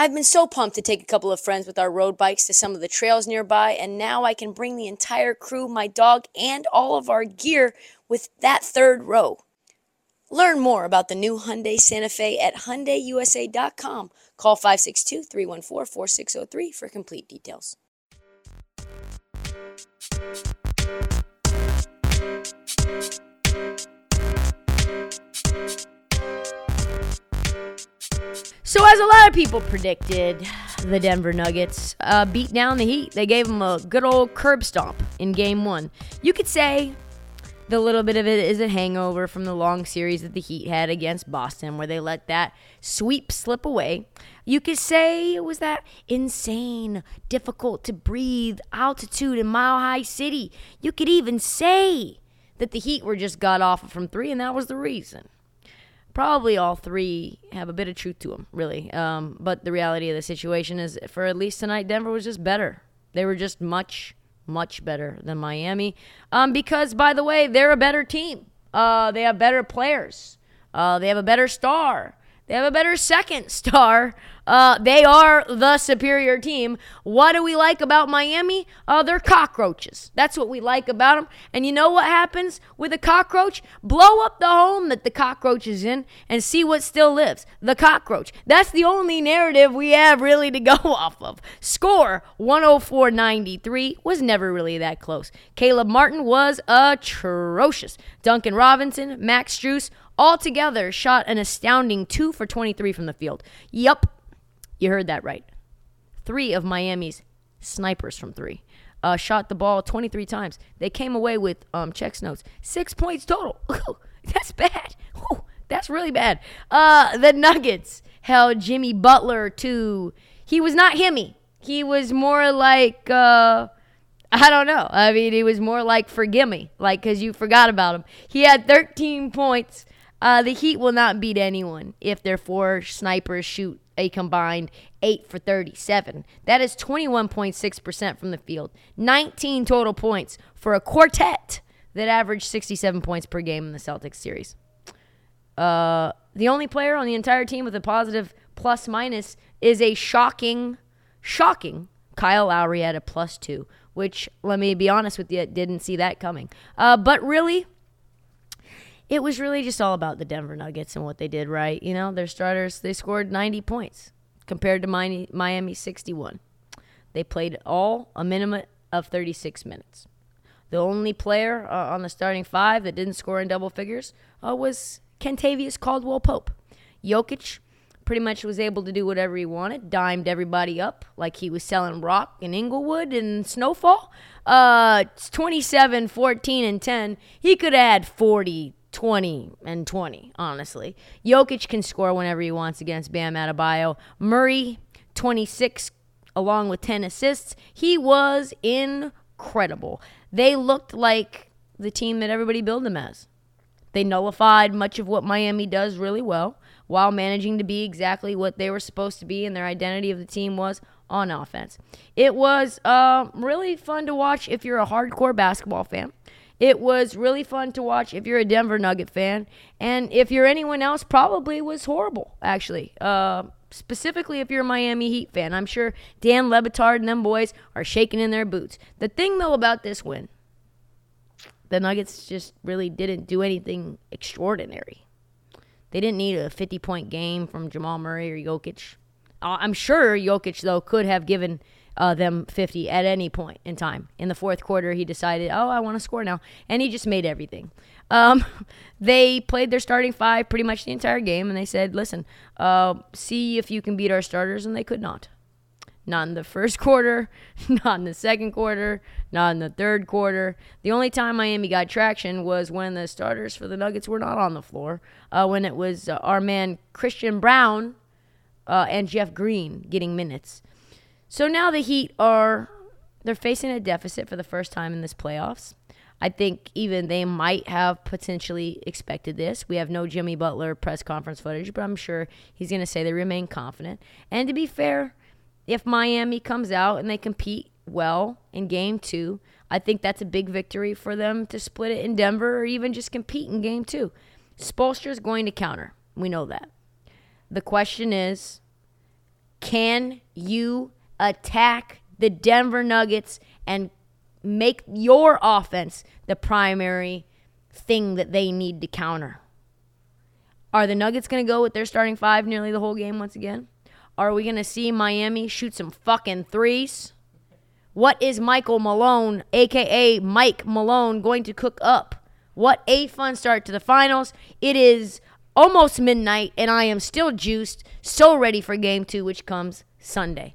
I've been so pumped to take a couple of friends with our road bikes to some of the trails nearby, and now I can bring the entire crew, my dog, and all of our gear with that third row. Learn more about the new Hyundai Santa Fe at HyundaiUSA.com. Call 562-314-4603 for complete details. So, as a lot of people predicted, the Denver Nuggets uh, beat down the Heat. They gave them a good old curb stomp in game one. You could say the little bit of it is a hangover from the long series that the Heat had against Boston, where they let that sweep slip away. You could say it was that insane, difficult to breathe altitude in Mile High City. You could even say that the Heat were just got off from three, and that was the reason probably all three have a bit of truth to them, really. Um, but the reality of the situation is, for at least tonight, Denver was just better. They were just much, much better than Miami. Um, because, by the way, they're a better team. Uh, they have better players. Uh, they have a better star. They have a better second star. Uh, they are the superior team. What do we like about Miami? Uh, they're cockroaches. That's what we like about them. And you know what happens with a cockroach? Blow up the home that the cockroach is in and see what still lives. The cockroach. That's the only narrative we have really to go off of. Score 104 93 was never really that close. Caleb Martin was atrocious. Duncan Robinson, Max Strus, altogether shot an astounding 2 for 23 from the field. Yup, you heard that right. Three of Miami's snipers from three uh, shot the ball 23 times. They came away with um, checks notes. Six points total. that's bad. Ooh, that's really bad. Uh, the Nuggets held Jimmy Butler to. He was not himmy. He was more like. Uh, I don't know. I mean, he was more like forgive me, like because you forgot about him. He had 13 points. Uh, the Heat will not beat anyone if their four snipers shoot a combined 8 for 37. That is 21.6% from the field. 19 total points for a quartet that averaged 67 points per game in the Celtics series. Uh, the only player on the entire team with a positive plus minus is a shocking, shocking Kyle Lowry at a plus two, which, let me be honest with you, didn't see that coming. Uh, but really, it was really just all about the Denver Nuggets and what they did right. You know, their starters, they scored 90 points compared to Miami 61. They played all a minimum of 36 minutes. The only player uh, on the starting five that didn't score in double figures uh, was Kentavious Caldwell Pope. Jokic pretty much was able to do whatever he wanted, dimed everybody up like he was selling rock in Inglewood and Snowfall. Uh, 27, 14, and 10. He could have had 40, 20 and 20, honestly. Jokic can score whenever he wants against Bam Adebayo. Murray, 26, along with 10 assists. He was incredible. They looked like the team that everybody billed them as. They nullified much of what Miami does really well while managing to be exactly what they were supposed to be and their identity of the team was on offense. It was uh, really fun to watch if you're a hardcore basketball fan. It was really fun to watch if you're a Denver Nugget fan. And if you're anyone else, probably was horrible, actually. Uh, specifically if you're a Miami Heat fan. I'm sure Dan Le Batard and them boys are shaking in their boots. The thing, though, about this win, the Nuggets just really didn't do anything extraordinary. They didn't need a 50 point game from Jamal Murray or Jokic. Uh, I'm sure Jokic, though, could have given uh, them 50 at any point in time. In the fourth quarter, he decided, oh, I want to score now. And he just made everything. Um, they played their starting five pretty much the entire game, and they said, listen, uh, see if you can beat our starters, and they could not. Not in the first quarter, not in the second quarter, not in the third quarter. The only time Miami got traction was when the starters for the Nuggets were not on the floor, uh, when it was uh, our man Christian Braun. uh, and Jeff Green getting minutes. So now the Heat are they're facing a deficit for the first time in this playoffs. I think even they might have potentially expected this. We have no Jimmy Butler press conference footage, but I'm sure he's going to say they remain confident. And to be fair, if Miami comes out and they compete well in game two, I think that's a big victory for them to split it in Denver or even just compete in game two. Spoelstra is going to counter. We know that. The question is can you attack the Denver Nuggets and make your offense the primary thing that they need to counter. Are the Nuggets going to go with their starting five nearly the whole game once again? Are we going to see Miami shoot some fucking threes? What is Michael Malone, aka Mike Malone, going to cook up? What a fun start to the finals. It is almost midnight, and I am still juiced, so ready for game two, which comes Sunday.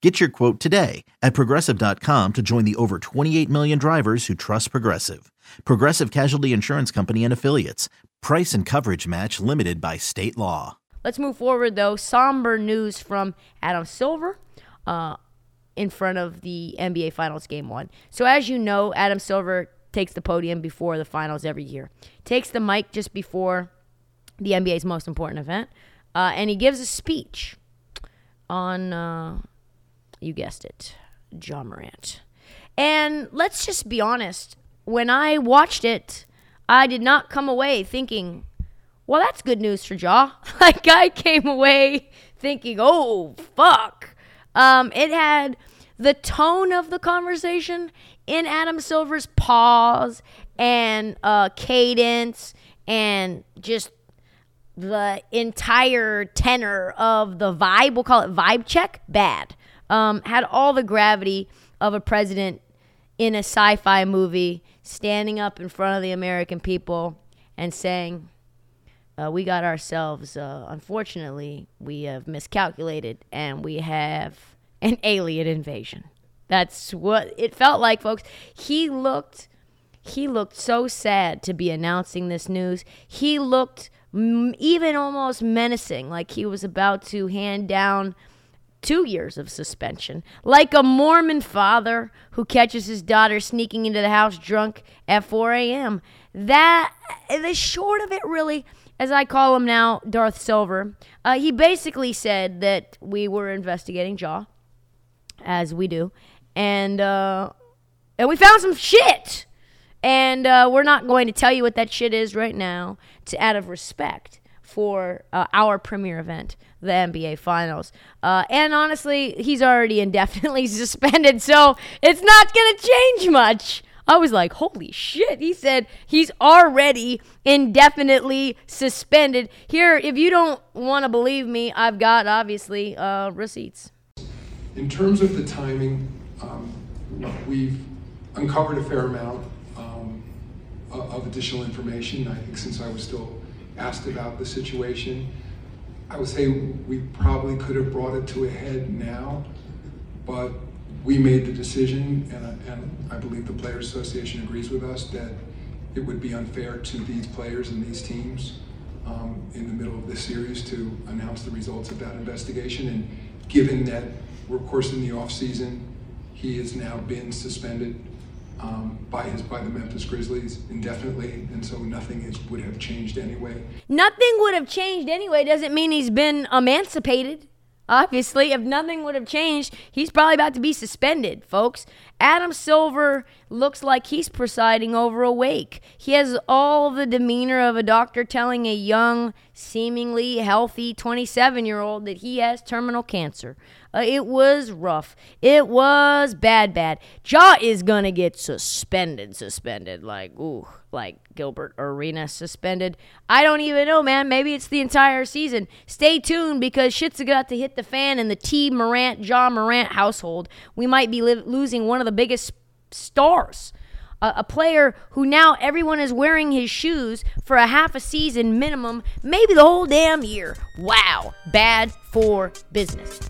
Get your quote today at progressive.com to join the over 28 million drivers who trust Progressive. Progressive Casualty Insurance Company and Affiliates. Price and coverage match limited by state law. Let's move forward, though. Somber news from Adam Silver uh, in front of the NBA Finals Game 1. So, as you know, Adam Silver takes the podium before the finals every year, takes the mic just before the NBA's most important event, uh, and he gives a speech on, uh, you guessed it, Ja Morant. And let's just be honest when I watched it, I did not come away thinking, well, that's good news for Ja. like, I came away thinking, oh, fuck. Um, it had the tone of the conversation in Adam Silver's pause and uh, cadence and just the entire tenor of the vibe, we'll call it vibe check, bad. Um, had all the gravity of a president in a sci fi movie standing up in front of the American people and saying, uh, we got ourselves, uh, unfortunately, we have miscalculated and we have an alien invasion. That's what it felt like, folks. He looked, he looked so sad to be announcing this news. He looked even almost menacing, like he was about to hand down two years of suspension, like a Mormon father who catches his daughter sneaking into the house drunk at 4 a.m. That, the short of it, really, as I call him now, Darth Silver, uh, he basically said that we were investigating Ja, as we do, and uh, and we found some shit. And uh, we're not going to tell you what that shit is right now, to out of respect for uh, our premier event the NBA Finals. Uh, and honestly, he's already indefinitely suspended, so it's not going to change much. I was like, holy shit. He said he's already indefinitely suspended. Here, if you don't want to believe me, I've got obviously uh, receipts. In terms of the timing, um, we've uncovered a fair amount um, of additional information. I think since I was still asked about the situation. I would say we probably could have brought it to a head now, but we made the decision, and, and I believe the Players Association agrees with us that it would be unfair to these players and these teams um, in the middle of this series to announce the results of that investigation. And given that we're, of course, in the off season, he has now been suspended um, by his by the Memphis Grizzlies indefinitely, and so nothing is, would have changed anyway. Nothing would have changed anyway. Doesn't mean he's been emancipated. Obviously, if nothing would have changed, he's probably about to be suspended, folks. Adam Silver looks like he's presiding over a wake. He has all the demeanor of a doctor telling a young, seemingly healthy 27 year old that he has terminal cancer. Uh, it was rough. It was bad, bad. Ja is gonna get suspended, suspended. Like, ooh, like Gilbert Arenas suspended. I don't even know, man. Maybe it's the entire season. Stay tuned because shit's about to hit the fan in the T. Morant, John Morant household. We might be li- losing one of the biggest stars. A player who now everyone is wearing his shoes for a half a season minimum, maybe the whole damn year. Wow, bad for business.